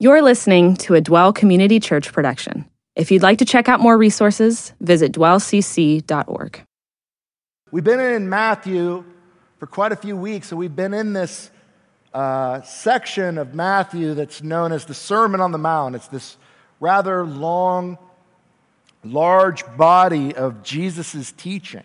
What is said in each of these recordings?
You're listening to a Dwell Community Church production. If you'd like to check out more resources, visit dwellcc.org. We've been in Matthew for quite a few weeks, so we've been in this uh, section of Matthew that's known as the Sermon on the Mount. It's this rather long, large body of Jesus' teaching.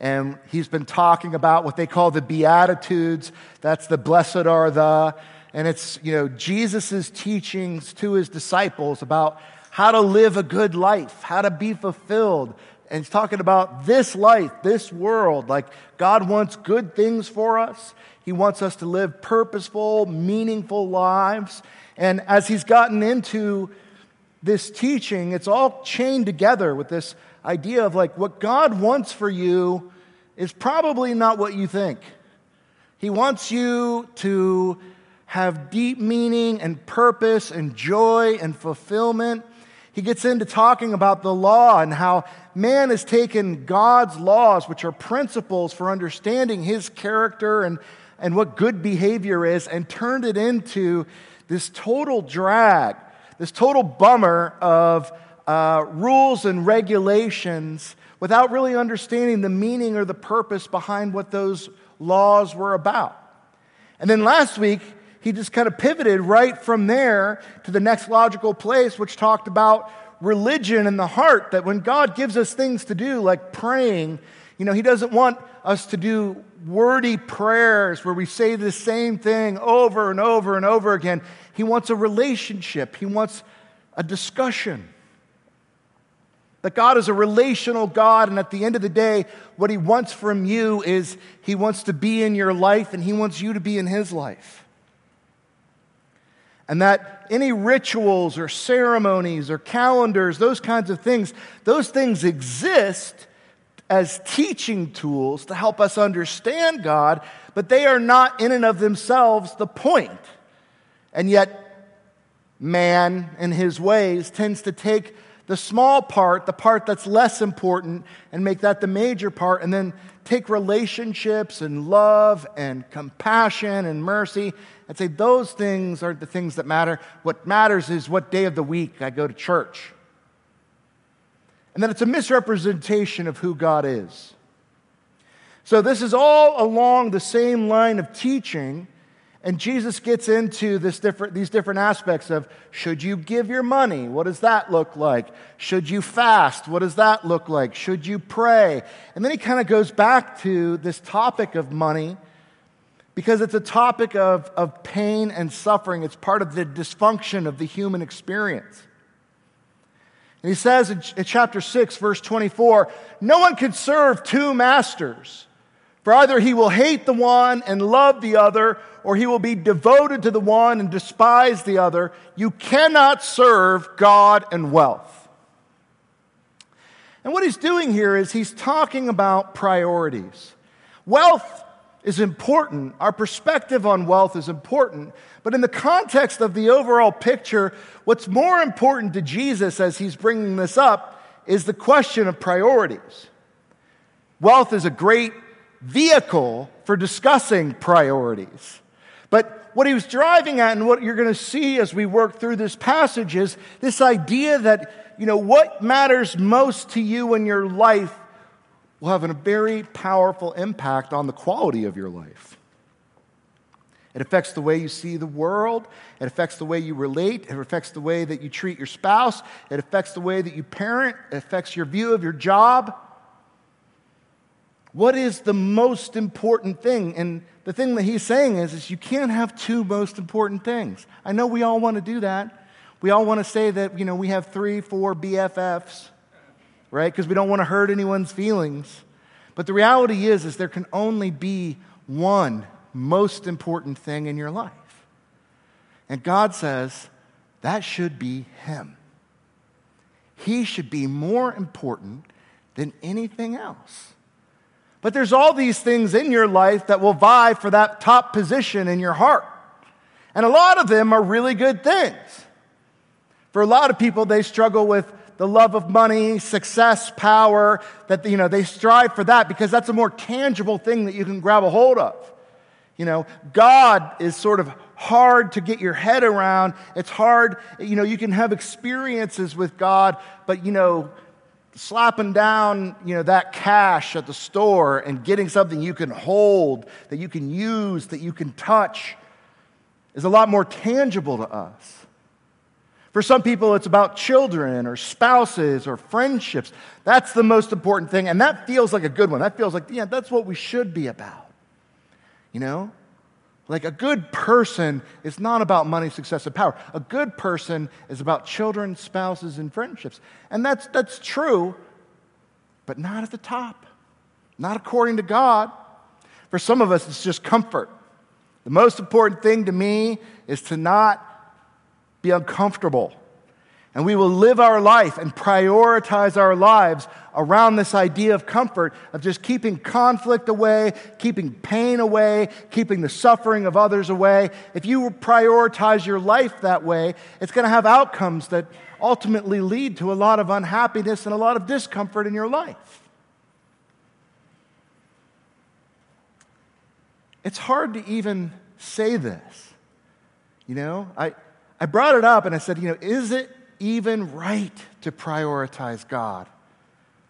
And he's been talking about what they call the Beatitudes. That's the blessed are the. And it's, you know, Jesus' teachings to his disciples about how to live a good life, how to be fulfilled. And he's talking about this life, this world. Like, God wants good things for us. He wants us to live purposeful, meaningful lives. And as he's gotten into this teaching, it's all chained together with this idea of like what God wants for you is probably not what you think. He wants you to have deep meaning and purpose and joy and fulfillment. He gets into talking about the law and how man has taken God's laws, which are principles for understanding his character and, and what good behavior is, and turned it into this total drag, this total bummer of uh, rules and regulations without really understanding the meaning or the purpose behind what those laws were about. And then last week, he just kind of pivoted right from there to the next logical place, which talked about religion and the heart. That when God gives us things to do, like praying, you know, he doesn't want us to do wordy prayers where we say the same thing over and over and over again. He wants a relationship, he wants a discussion. That God is a relational God, and at the end of the day, what He wants from you is He wants to be in your life and He wants you to be in His life. And that any rituals or ceremonies or calendars, those kinds of things, those things exist as teaching tools to help us understand God, but they are not in and of themselves the point. And yet, man, in his ways, tends to take the small part, the part that's less important, and make that the major part, and then take relationships and love and compassion and mercy and say those things aren't the things that matter. What matters is what day of the week I go to church. And that it's a misrepresentation of who God is. So, this is all along the same line of teaching and Jesus gets into this different, these different aspects of should you give your money? What does that look like? Should you fast? What does that look like? Should you pray? And then he kind of goes back to this topic of money because it's a topic of, of pain and suffering. It's part of the dysfunction of the human experience. And he says in, in chapter 6, verse 24 no one can serve two masters. For either he will hate the one and love the other, or he will be devoted to the one and despise the other. You cannot serve God and wealth. And what he's doing here is he's talking about priorities. Wealth is important. Our perspective on wealth is important. But in the context of the overall picture, what's more important to Jesus as he's bringing this up is the question of priorities. Wealth is a great vehicle for discussing priorities. But what he was driving at, and what you're going to see as we work through this passage, is this idea that, you know, what matters most to you in your life will have a very powerful impact on the quality of your life. It affects the way you see the world. It affects the way you relate. It affects the way that you treat your spouse. It affects the way that you parent. It affects your view of your job. What is the most important thing? And the thing that he's saying is, is you can't have two most important things. I know we all want to do that. We all want to say that, you know, we have three, four BFFs, right? Because we don't want to hurt anyone's feelings. But the reality is, is there can only be one most important thing in your life. And God says that should be Him. He should be more important than anything else. But there's all these things in your life that will vie for that top position in your heart. And a lot of them are really good things. For a lot of people, they struggle with the love of money, success, power, that you know, they strive for that because that's a more tangible thing that you can grab a hold of. You know, God is sort of hard to get your head around. It's hard, you know, you can have experiences with God, but, you know, slapping down, you know, that cash at the store and getting something you can hold, that you can use, that you can touch, is a lot more tangible to us. For some people, it's about children or spouses or friendships. That's the most important thing. And that feels like a good one. That feels like, yeah, that's what we should be about. You know? Like a good person is not about money, success, and power. A good person is about children, spouses, and friendships. And that's, that's true, but not at the top, not according to God. For some of us, it's just comfort. The most important thing to me is to not be uncomfortable. And we will live our life and prioritize our lives around this idea of comfort, of just keeping conflict away, keeping pain away, keeping the suffering of others away. If you prioritize your life that way, it's going to have outcomes that ultimately lead to a lot of unhappiness and a lot of discomfort in your life. It's hard to even say this. You know, I, I brought it up and I said, you know, is it even right to prioritize God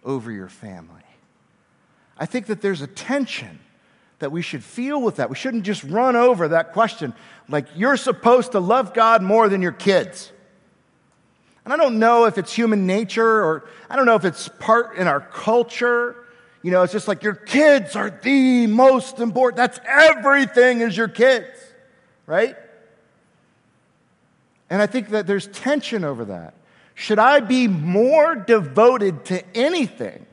over your family? I think that there's a tension that we should feel with that. We shouldn't just run over that question like you're supposed to love God more than your kids. And I don't know if it's human nature or I don't know if it's part in our culture. You know, it's just like your kids are the most important. That's everything is your kids, right? And I think that there's tension over that. Should I be more devoted to anything?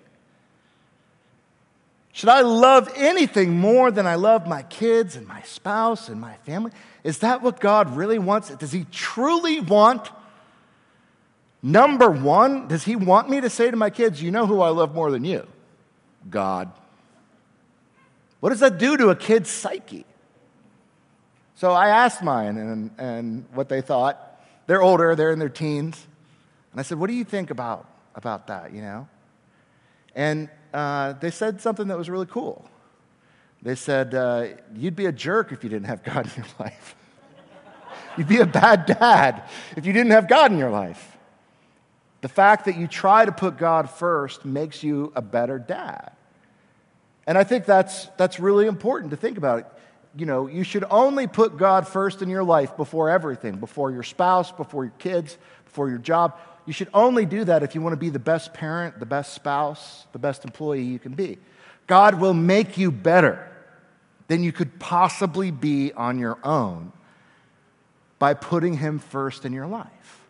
Should I love anything more than I love my kids and my spouse and my family? Is that what God really wants? Does He truly want? Number one, does He want me to say to my kids, You know who I love more than you? God. What does that do to a kid's psyche? So I asked mine and, and what they thought. They're older, they're in their teens. And I said, What do you think about, about that, you know? And uh, they said something that was really cool. They said, uh, You'd be a jerk if you didn't have God in your life. You'd be a bad dad if you didn't have God in your life. The fact that you try to put God first makes you a better dad. And I think that's, that's really important to think about you know, you should only put God first in your life before everything, before your spouse, before your kids, before your job. You should only do that if you want to be the best parent, the best spouse, the best employee you can be. God will make you better than you could possibly be on your own by putting Him first in your life.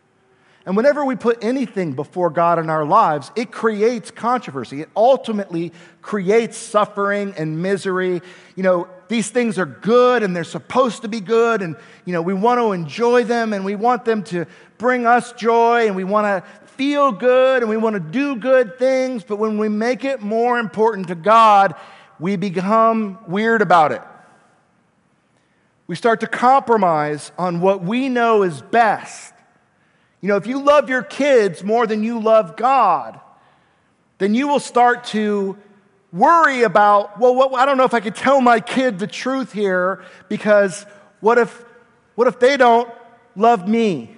And whenever we put anything before God in our lives, it creates controversy. It ultimately creates suffering and misery. You know, these things are good and they're supposed to be good, and, you know, we want to enjoy them and we want them to bring us joy and we want to feel good and we want to do good things. But when we make it more important to God, we become weird about it. We start to compromise on what we know is best you know, if you love your kids more than you love God, then you will start to worry about, well, what, I don't know if I could tell my kid the truth here because what if, what if they don't love me?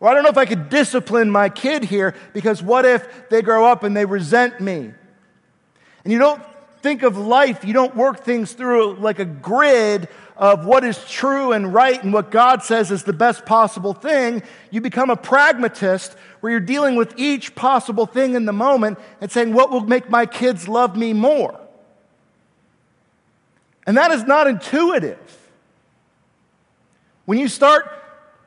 Or I don't know if I could discipline my kid here because what if they grow up and they resent me? And you don't think of life, you don't work things through like a grid of what is true and right and what God says is the best possible thing, you become a pragmatist where you're dealing with each possible thing in the moment and saying, What will make my kids love me more? And that is not intuitive. When you start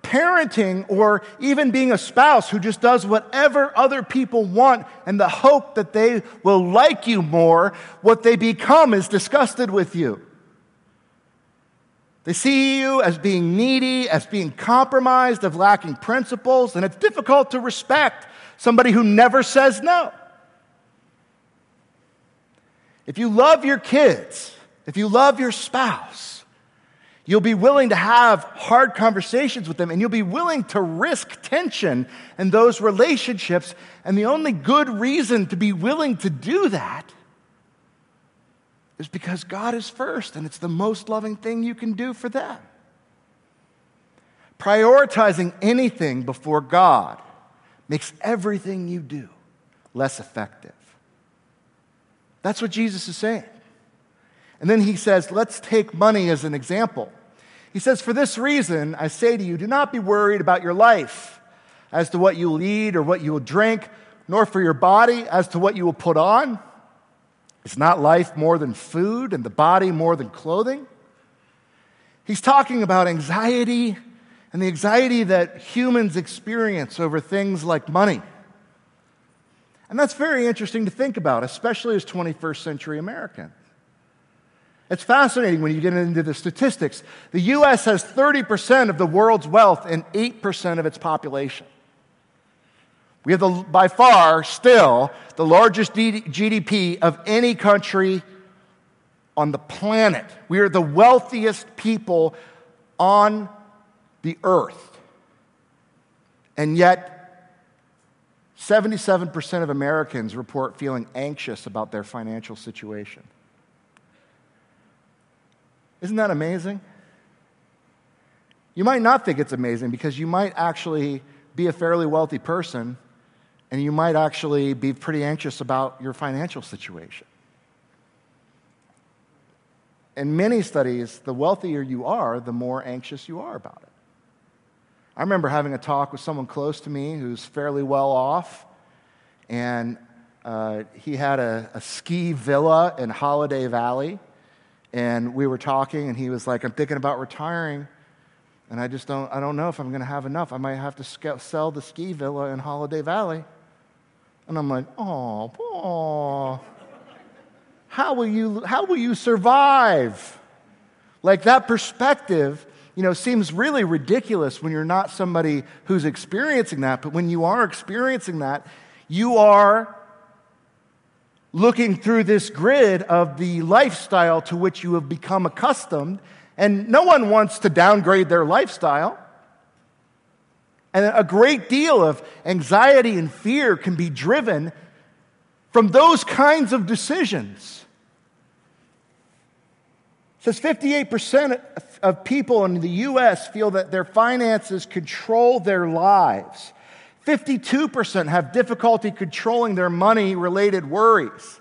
parenting or even being a spouse who just does whatever other people want and the hope that they will like you more, what they become is disgusted with you. They see you as being needy, as being compromised, of lacking principles, and it's difficult to respect somebody who never says no. If you love your kids, if you love your spouse, you'll be willing to have hard conversations with them and you'll be willing to risk tension in those relationships. And the only good reason to be willing to do that is because God is first and it's the most loving thing you can do for them. Prioritizing anything before God makes everything you do less effective. That's what Jesus is saying. And then he says, let's take money as an example. He says, For this reason, I say to you, do not be worried about your life as to what you will eat or what you will drink, nor for your body as to what you will put on. Is not life more than food and the body more than clothing? He's talking about anxiety and the anxiety that humans experience over things like money. And that's very interesting to think about, especially as 21st century Americans. It's fascinating when you get into the statistics. The US has 30% of the world's wealth and 8% of its population. We have the, by far still the largest GDP of any country on the planet. We are the wealthiest people on the earth. And yet, 77% of Americans report feeling anxious about their financial situation. Isn't that amazing? You might not think it's amazing because you might actually be a fairly wealthy person and you might actually be pretty anxious about your financial situation. In many studies, the wealthier you are, the more anxious you are about it. I remember having a talk with someone close to me who's fairly well off, and uh, he had a, a ski villa in Holiday Valley. And we were talking, and he was like, I'm thinking about retiring. And I just don't, I don't know if I'm going to have enough. I might have to sell the ski villa in Holiday Valley. And I'm like, oh, oh. How will you, how will you survive? Like that perspective, you know, seems really ridiculous when you're not somebody who's experiencing that. But when you are experiencing that, you are looking through this grid of the lifestyle to which you have become accustomed. And no one wants to downgrade their lifestyle. And a great deal of anxiety and fear can be driven from those kinds of decisions. It says 58% of people in the US feel that their finances control their lives. 52% have difficulty controlling their money related worries.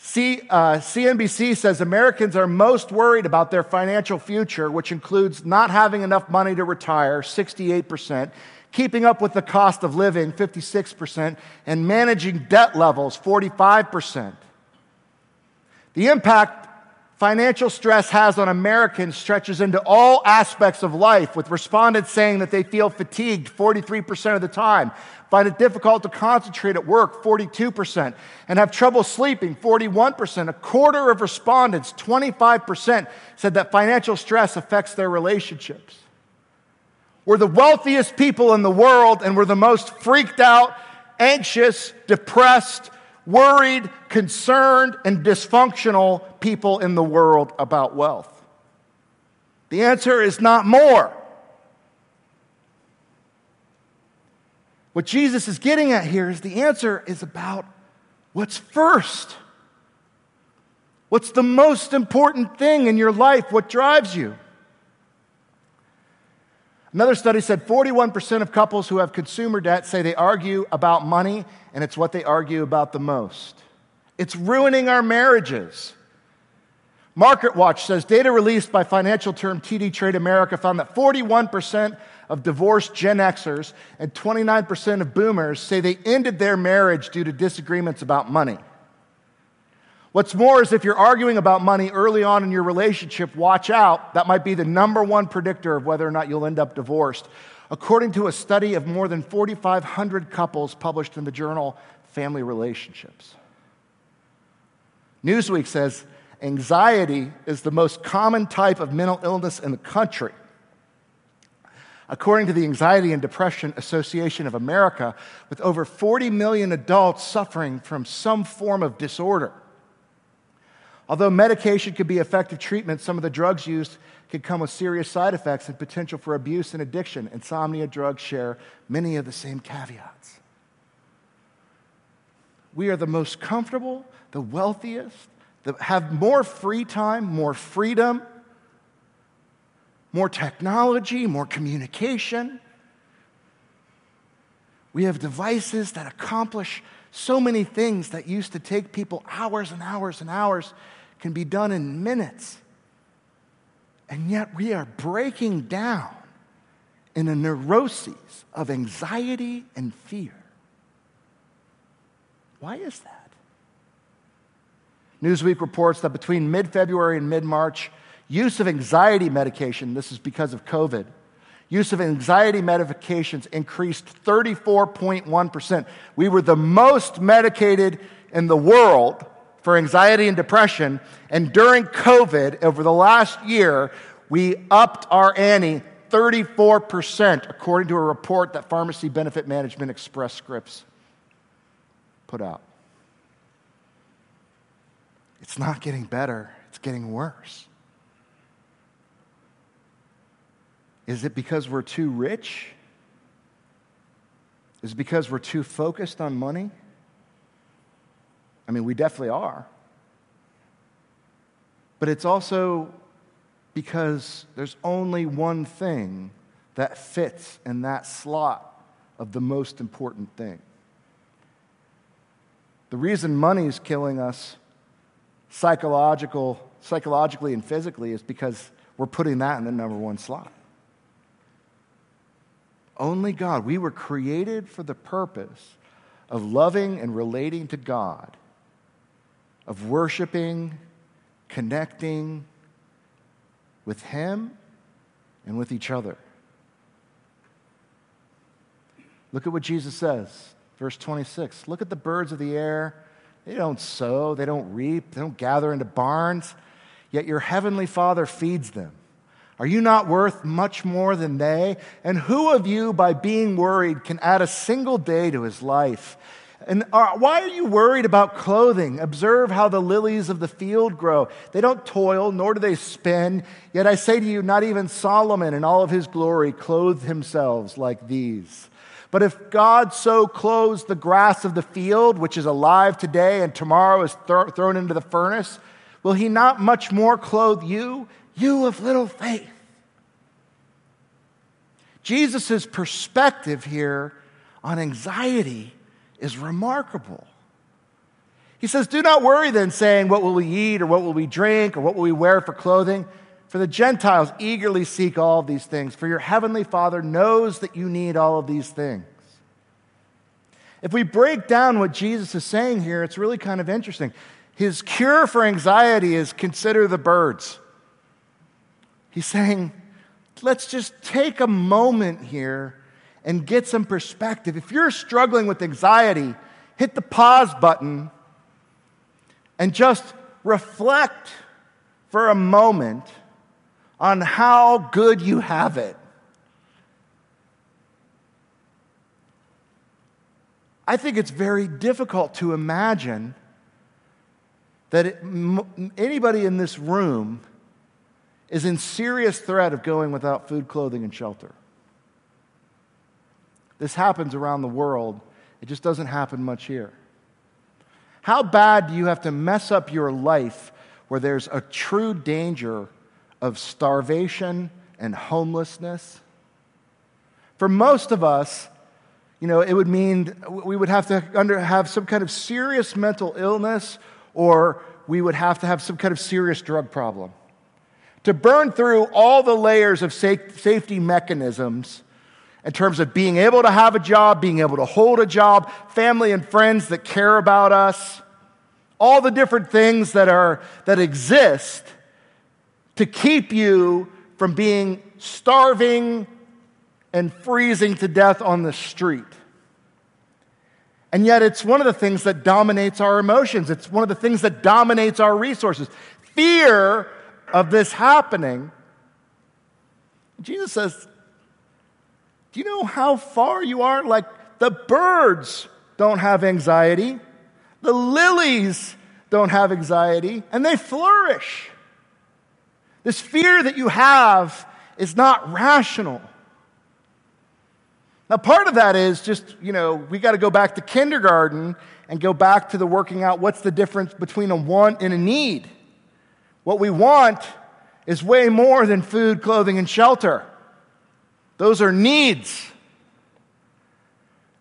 C, uh, CNBC says Americans are most worried about their financial future, which includes not having enough money to retire, 68%, keeping up with the cost of living, 56%, and managing debt levels, 45%. The impact financial stress has on Americans stretches into all aspects of life, with respondents saying that they feel fatigued 43% of the time, find it difficult to concentrate at work 42%, and have trouble sleeping 41%. A quarter of respondents, 25%, said that financial stress affects their relationships. We're the wealthiest people in the world, and we're the most freaked out, anxious, depressed, worried, concerned, and dysfunctional people in the world about wealth? The answer is not more. What Jesus is getting at here is the answer is about what's first. What's the most important thing in your life? What drives you? Another study said 41% of couples who have consumer debt say they argue about money, and it's what they argue about the most. It's ruining our marriages. MarketWatch says data released by financial term TD Trade America found that 41% of divorced Gen Xers and 29% of boomers say they ended their marriage due to disagreements about money. What's more is if you're arguing about money early on in your relationship, watch out. That might be the number one predictor of whether or not you'll end up divorced. According to a study of more than 4,500 couples published in the journal Family Relationships. Newsweek says anxiety is the most common type of mental illness in the country. According to the Anxiety and Depression Association of America, with over 40 million adults suffering from some form of disorder. Although medication could be effective treatment, some of the drugs used can come with serious side effects and potential for abuse and addiction. Insomnia drugs share many of the same caveats. We are the most comfortable, the wealthiest, that have more free time, more freedom, more technology, more communication. We have devices that accomplish so many things that used to take people hours and hours and hours can be done in minutes. And yet we are breaking down in a neuroses of anxiety and fear. Why is that? Newsweek reports that between mid February and mid March, use of anxiety medication, this is because of COVID, use of anxiety medications increased 34.1%. We were the most medicated in the world for anxiety and depression. And during COVID, over the last year, we upped our ante 34%, according to a report that Pharmacy Benefit Management Express Scripts put out. It's not getting better, it's getting worse. Is it because we're too rich? Is it because we're too focused on money? I mean, we definitely are. But it's also because there's only one thing that fits in that slot of the most important thing. The reason money is killing us psychological, psychologically and physically is because we're putting that in the number one slot. Only God. We were created for the purpose of loving and relating to God, of worshiping, connecting with Him and with each other. Look at what Jesus says, verse 26. Look at the birds of the air. They don't sow, they don't reap, they don't gather into barns, yet your heavenly Father feeds them. Are you not worth much more than they? And who of you, by being worried, can add a single day to his life? And are, why are you worried about clothing? Observe how the lilies of the field grow. They don't toil, nor do they spin. Yet I say to you, not even Solomon in all of his glory clothed himself like these. But if God so clothes the grass of the field, which is alive today and tomorrow is th- thrown into the furnace, will he not much more clothe you? You of little faith. Jesus' perspective here on anxiety is remarkable. He says, Do not worry then, saying, What will we eat, or what will we drink, or what will we wear for clothing? For the Gentiles eagerly seek all these things, for your heavenly Father knows that you need all of these things. If we break down what Jesus is saying here, it's really kind of interesting. His cure for anxiety is consider the birds. He's saying, let's just take a moment here and get some perspective. If you're struggling with anxiety, hit the pause button and just reflect for a moment on how good you have it. I think it's very difficult to imagine that it, anybody in this room is in serious threat of going without food, clothing, and shelter. This happens around the world, it just doesn't happen much here. How bad do you have to mess up your life where there's a true danger of starvation and homelessness? For most of us, you know, it would mean we would have to under, have some kind of serious mental illness or we would have to have some kind of serious drug problem. To burn through all the layers of safety mechanisms in terms of being able to have a job, being able to hold a job, family and friends that care about us, all the different things that, are, that exist to keep you from being starving and freezing to death on the street. And yet, it's one of the things that dominates our emotions. It's one of the things that dominates our resources. Fear of this happening. Jesus says, Do you know how far you are? Like the birds don't have anxiety, the lilies don't have anxiety, and they flourish. This fear that you have is not rational. Now, part of that is just, you know, we got to go back to kindergarten and go back to the working out what's the difference between a want and a need. What we want is way more than food, clothing, and shelter. Those are needs.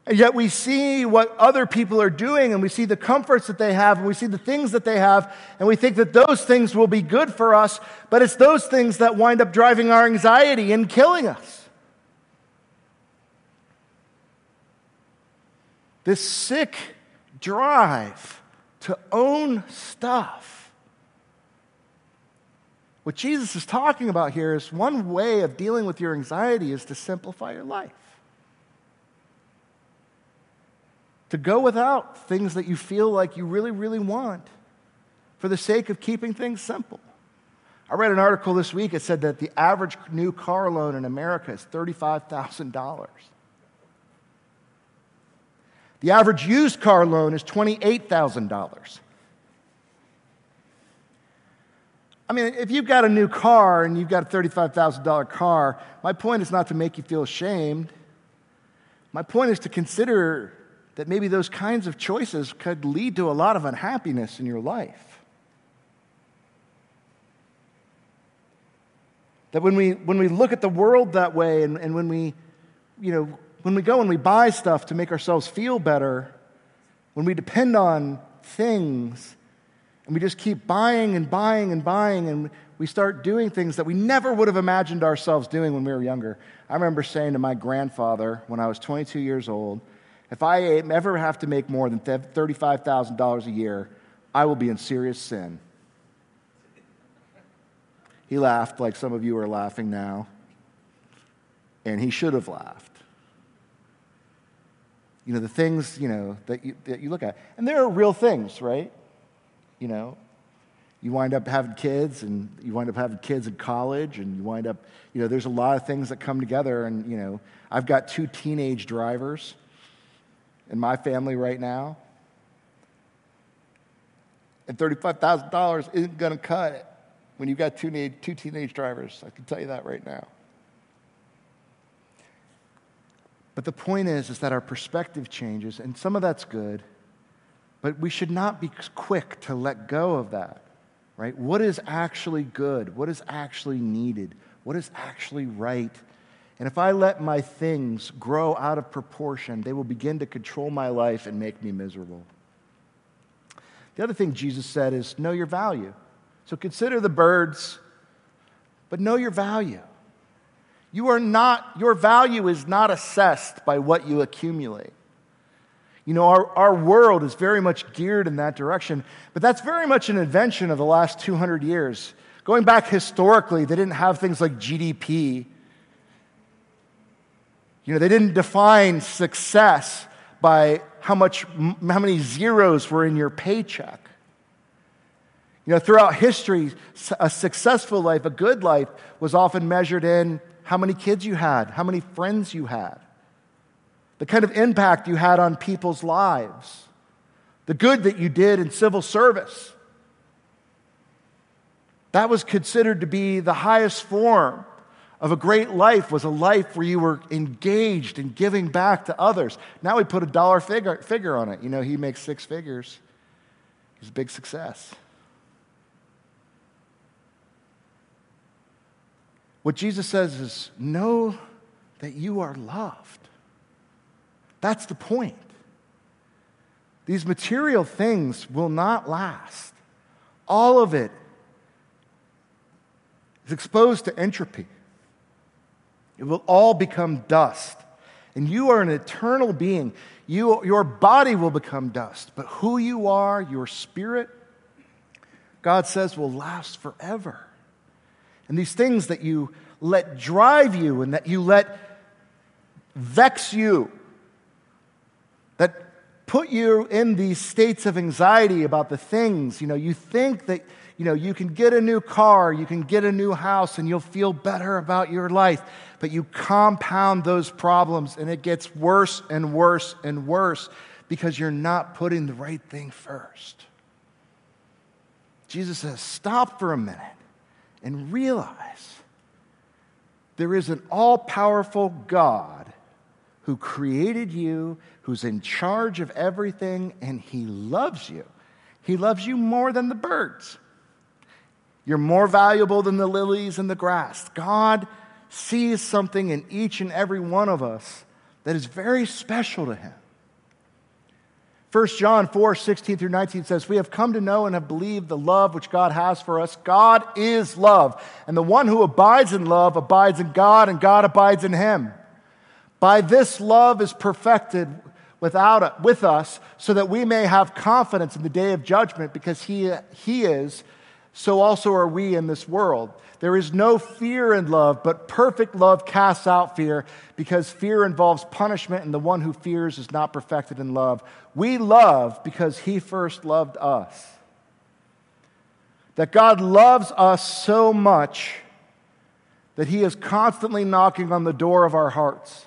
And yet we see what other people are doing and we see the comforts that they have and we see the things that they have and we think that those things will be good for us, but it's those things that wind up driving our anxiety and killing us. This sick drive to own stuff. What Jesus is talking about here is one way of dealing with your anxiety is to simplify your life. to go without things that you feel like you really, really want for the sake of keeping things simple. I read an article this week. It said that the average new car loan in America is $35,000. The average used car loan is $28,000. I mean, if you've got a new car and you've got a $35,000 car, my point is not to make you feel ashamed. My point is to consider that maybe those kinds of choices could lead to a lot of unhappiness in your life. That when we, when we look at the world that way and, and when we, you know, when we go and we buy stuff to make ourselves feel better, when we depend on things, and we just keep buying and buying and buying, and we start doing things that we never would have imagined ourselves doing when we were younger. I remember saying to my grandfather when I was 22 years old, if I ever have to make more than $35,000 a year, I will be in serious sin. He laughed like some of you are laughing now, and he should have laughed. You know, the things, you know, that you, that you look at. And there are real things, right? You know, you wind up having kids, and you wind up having kids in college, and you wind up, you know, there's a lot of things that come together. And, you know, I've got two teenage drivers in my family right now. And $35,000 isn't going to cut it when you've got two, two teenage drivers. I can tell you that right now. But the point is, is that our perspective changes, and some of that's good, but we should not be quick to let go of that, right? What is actually good? What is actually needed? What is actually right? And if I let my things grow out of proportion, they will begin to control my life and make me miserable. The other thing Jesus said is know your value. So consider the birds, but know your value. You are not, your value is not assessed by what you accumulate. You know, our, our world is very much geared in that direction, but that's very much an invention of the last 200 years. Going back historically, they didn't have things like GDP you know, they didn't define success by how much how many zeros were in your paycheck. You know, throughout history, a successful life, a good life, was often measured in how many kids you had, how many friends you had, the kind of impact you had on people's lives, the good that you did in civil service. That was considered to be the highest form of a great life was a life where you were engaged in giving back to others. Now we put a dollar figure, figure on it. You know, he makes six figures. He's a big success. What Jesus says is know that you are loved. That's the point. These material things will not last. All of it is exposed to entropy. It will all become dust. And you are an eternal being. You, your body will become dust, but who you are, your spirit, God says will last forever. And these things that you let drive you and that you let vex you, put you in these states of anxiety about the things, you know, you think that you know, you can get a new car, you can get a new house, and you'll feel better about your life. But you compound those problems, and it gets worse and worse and worse because you're not putting the right thing first. Jesus says, stop for a minute and realize there is an all powerful God who created you, who's in charge of everything, and he loves you. He loves you more than the birds. You're more valuable than the lilies and the grass. God sees something in each and every one of us that is very special to Him. 1 John 4 16 through 19 says, We have come to know and have believed the love which God has for us. God is love. And the one who abides in love abides in God, and God abides in him. By this love is perfected without, with us, so that we may have confidence in the day of judgment, because he, he is, so also are we in this world. There is no fear in love, but perfect love casts out fear because fear involves punishment, and the one who fears is not perfected in love. We love because he first loved us. That God loves us so much that he is constantly knocking on the door of our hearts.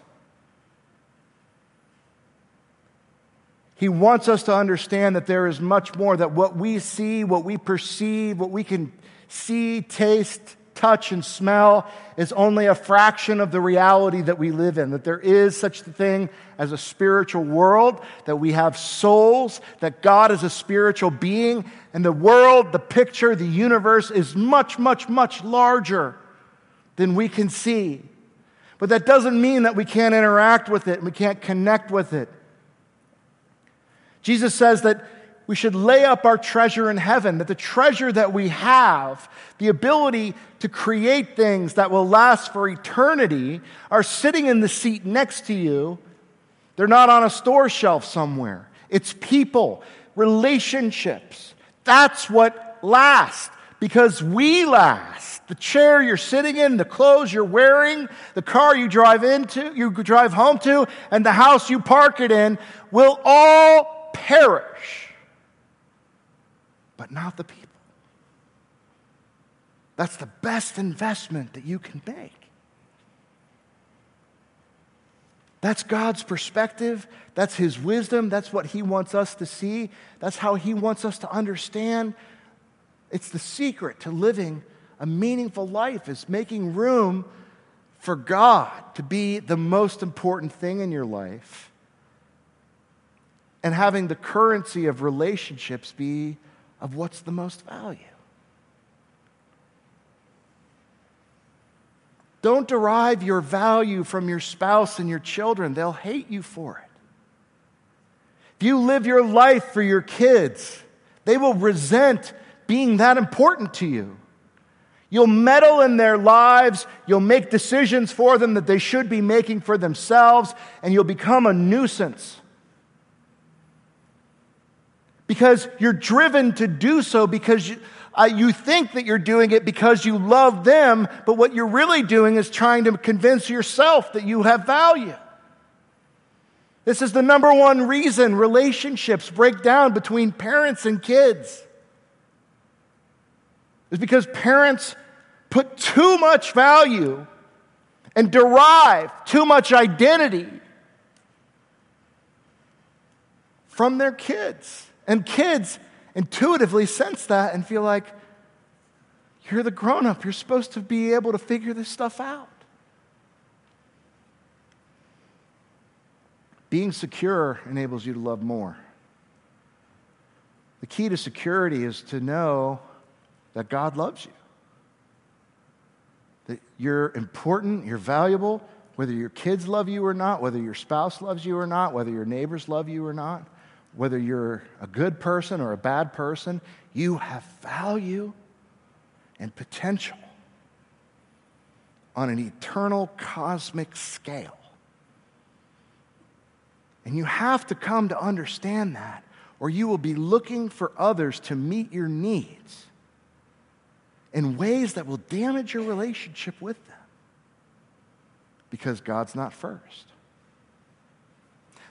He wants us to understand that there is much more, that what we see, what we perceive, what we can see, taste, touch, and smell is only a fraction of the reality that we live in. That there is such a thing as a spiritual world, that we have souls, that God is a spiritual being, and the world, the picture, the universe is much, much, much larger than we can see. But that doesn't mean that we can't interact with it and we can't connect with it. Jesus says that we should lay up our treasure in heaven, that the treasure that we have, the ability to create things that will last for eternity, are sitting in the seat next to you. They're not on a store shelf somewhere. It's people, relationships. That's what lasts because we last. The chair you're sitting in, the clothes you're wearing, the car you drive into, you drive home to, and the house you park it in will all perish but not the people. That's the best investment that you can make. That's God's perspective. That's His wisdom. That's what He wants us to see. That's how He wants us to understand. It's the secret to living a meaningful life, is making room for God to be the most important thing in your life and having the currency of relationships be of what's the most value. Don't derive your value from your spouse and your children, they'll hate you for it. If you live your life for your kids, they will resent being that important to you. You'll meddle in their lives. You'll make decisions for them that they should be making for themselves, and you'll become a nuisance because you're driven to do so because you, uh, you think that you're doing it because you love them, but what you're really doing is trying to convince yourself that you have value. This is the number one reason relationships break down between parents and kids. Is because parents put too much value and derive too much identity from their kids. And kids intuitively sense that and feel like, you're the grown up. You're supposed to be able to figure this stuff out. Being secure enables you to love more. The key to security is to know that God loves you, that you're important, you're valuable, whether your kids love you or not, whether your spouse loves you or not, whether your neighbors love you or not whether you're a good person or a bad person, you have value and potential on an eternal cosmic scale. And you have to come to understand that, or you will be looking for others to meet your needs in ways that will damage your relationship with them because God's not first.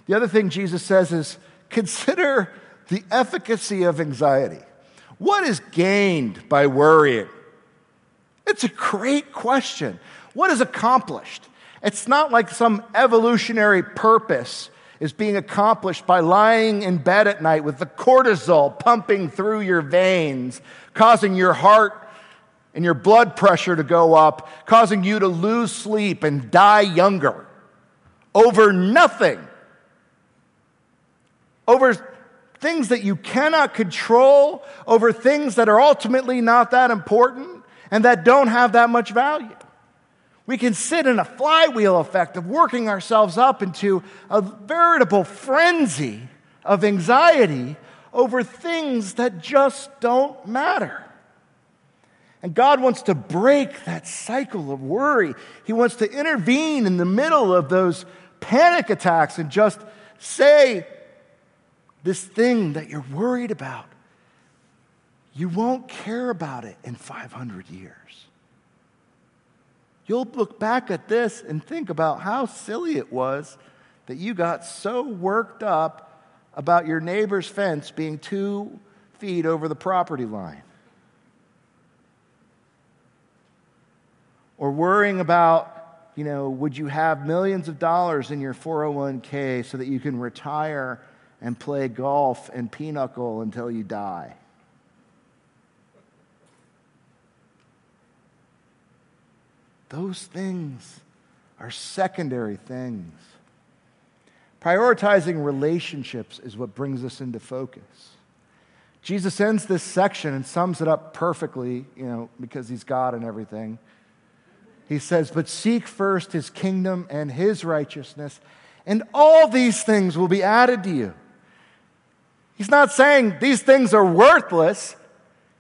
The other thing Jesus says is Consider the efficacy of anxiety. What is gained by worrying? It's a great question. What is accomplished? It's not like some evolutionary purpose is being accomplished by lying in bed at night with the cortisol pumping through your veins, causing your heart and your blood pressure to go up, causing you to lose sleep and die younger over nothing over things that you cannot control over things that are ultimately not that important and that don't have that much value. We can sit in a flywheel effect of working ourselves up into a veritable frenzy of anxiety over things that just don't matter. And God wants to break that cycle of worry. He wants to intervene in the middle of those panic attacks and just say, This thing that you're worried about, you won't care about it in 500 years. You'll look back at this and think about how silly it was that you got so worked up about your neighbor's fence being two feet over the property line. or worrying about, you know, would you have millions of dollars in your 401k so that you can retire and play golf and pinochle until you die? Those things are secondary things. Prioritizing relationships is what brings us into focus. Jesus ends this section and sums it up perfectly, you know, because he's God and everything. He says, But seek first his kingdom and his righteousness, and all these things will be added to you. He's not saying these things are worthless.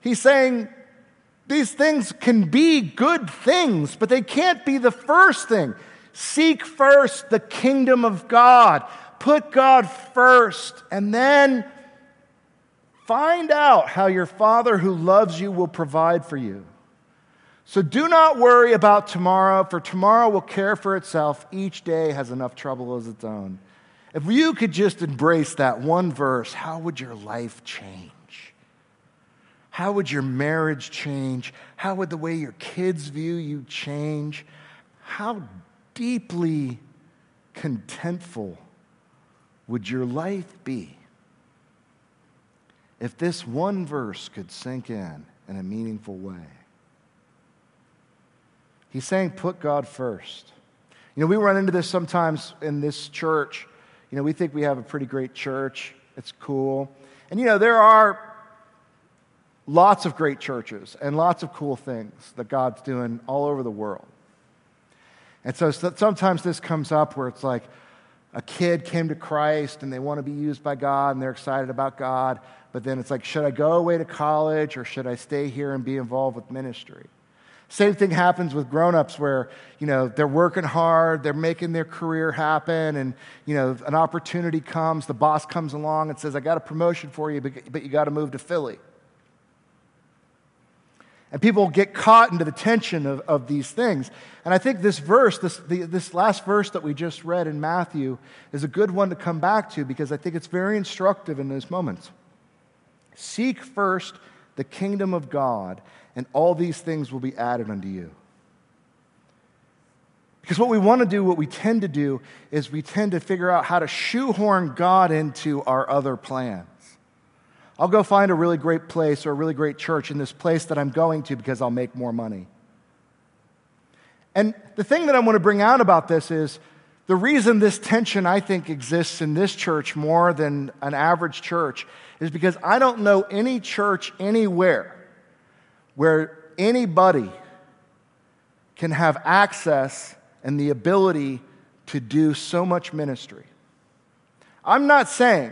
He's saying these things can be good things, but they can't be the first thing. Seek first the kingdom of God. Put God first, and then find out how your Father who loves you will provide for you. So do not worry about tomorrow, for tomorrow will care for itself. Each day has enough trouble as its own. If you could just embrace that one verse, how would your life change? How would your marriage change? How would the way your kids view you change? How deeply contentful would your life be if this one verse could sink in in a meaningful way? He's saying, put God first. You know, we run into this sometimes in this church. You know, we think we have a pretty great church, it's cool. And, you know, there are lots of great churches and lots of cool things that God's doing all over the world. And so sometimes this comes up where it's like a kid came to Christ and they want to be used by God and they're excited about God, but then it's like, should I go away to college or should I stay here and be involved with ministry? Same thing happens with grown-ups where, you know, they're working hard, they're making their career happen, and, you know, an opportunity comes, the boss comes along and says, I got a promotion for you, but you got to move to Philly. And people get caught into the tension of, of these things. And I think this verse, this, the, this last verse that we just read in Matthew, is a good one to come back to because I think it's very instructive in those moments. Seek first the kingdom of God and all these things will be added unto you. Because what we want to do, what we tend to do, is we tend to figure out how to shoehorn God into our other plans. I'll go find a really great place or a really great church in this place that I'm going to because I'll make more money. And the thing that I want to bring out about this is the reason this tension, I think, exists in this church more than an average church is because I don't know any church anywhere where anybody can have access and the ability to do so much ministry. I'm not saying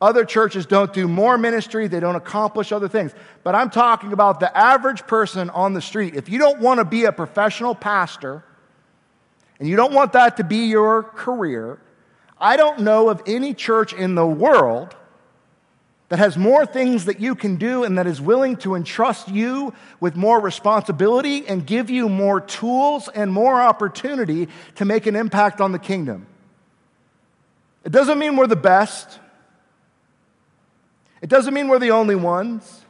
other churches don't do more ministry, they don't accomplish other things, but I'm talking about the average person on the street. If you don't want to be a professional pastor and you don't want that to be your career, I don't know of any church in the world that has more things that you can do and that is willing to entrust you with more responsibility and give you more tools and more opportunity to make an impact on the kingdom. It doesn't mean we're the best. It doesn't mean we're the only ones.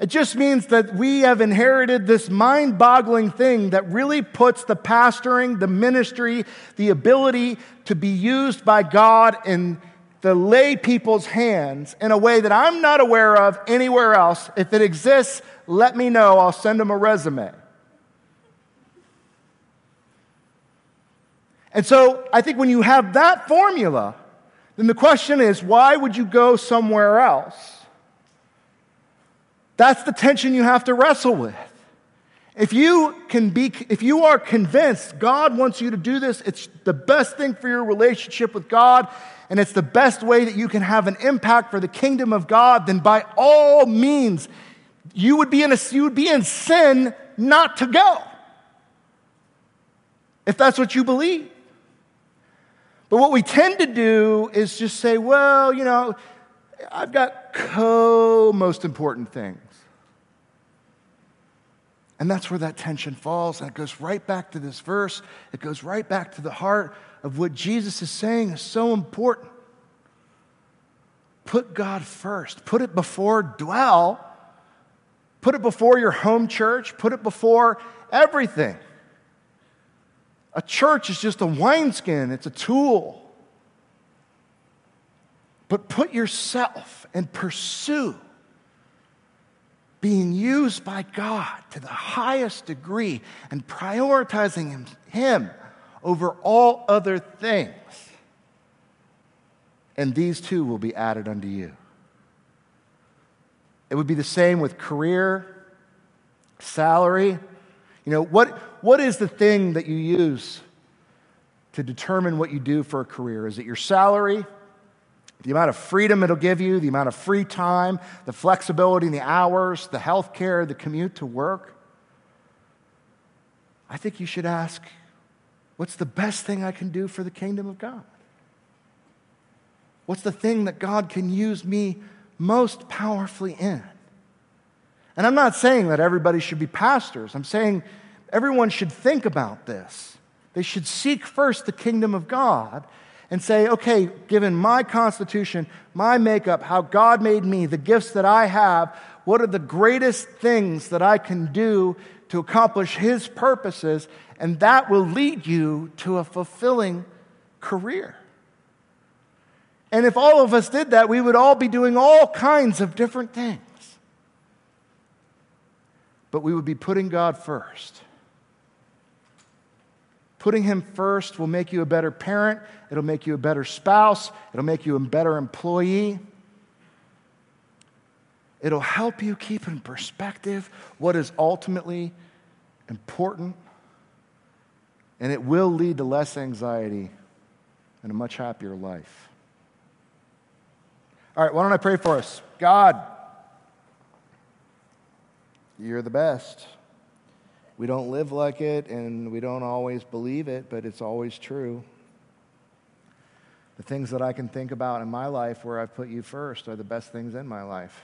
It just means that we have inherited this mind boggling thing that really puts the pastoring, the ministry, the ability to be used by God in the lay people's hands in a way that I'm not aware of anywhere else. If it exists, let me know. I'll send them a resume. And so I think when you have that formula, then the question is why would you go somewhere else? That's the tension you have to wrestle with. If you can be, if you are convinced God wants you to do this, it's the best thing for your relationship with God, and it's the best way that you can have an impact for the kingdom of God, then by all means, you would be in a, you would be in sin not to go. If that's what you believe. But what we tend to do is just say, well, you know, I've got co most important things. And that's where that tension falls. And it goes right back to this verse. It goes right back to the heart of what Jesus is saying is so important. Put God first, put it before dwell, put it before your home church, put it before everything. A church is just a wineskin, it's a tool. But put yourself and pursue being used by God to the highest degree and prioritizing Him, over all other things. And these two will be added unto you. It would be the same with career, salary. You know, what, what is the thing that you use to determine what you do for a career? Is it your salary? The amount of freedom it'll give you, the amount of free time, the flexibility in the hours, the health care, the commute to work. I think you should ask what's the best thing I can do for the kingdom of God? What's the thing that God can use me most powerfully in? And I'm not saying that everybody should be pastors. I'm saying everyone should think about this. They should seek first the kingdom of God and say, okay, given my constitution, my makeup, how God made me, the gifts that I have, what are the greatest things that I can do to accomplish His purposes? And that will lead you to a fulfilling career. And if all of us did that, we would all be doing all kinds of different things. But we would be putting God first. Putting Him first will make you a better parent, it'll make you a better spouse, it'll make you a better employee. It'll help you keep in perspective what is ultimately important, and it will lead to less anxiety and a much happier life. All right, why don't I pray for us? God, you're the best. We don't live like it and we don't always believe it, but it's always true. The things that I can think about in my life where I've put you first are the best things in my life.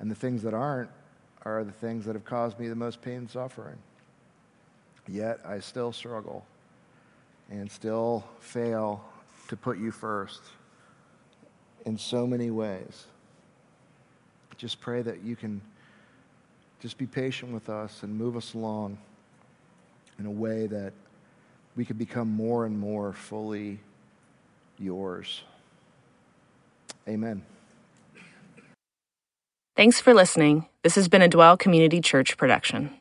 And the things that aren't are the things that have caused me the most pain and suffering. Yet I still struggle and still fail to put you first in so many ways. Just pray that you can just be patient with us and move us along in a way that we could become more and more fully yours. Amen. Thanks for listening. This has been a Dwell Community Church production.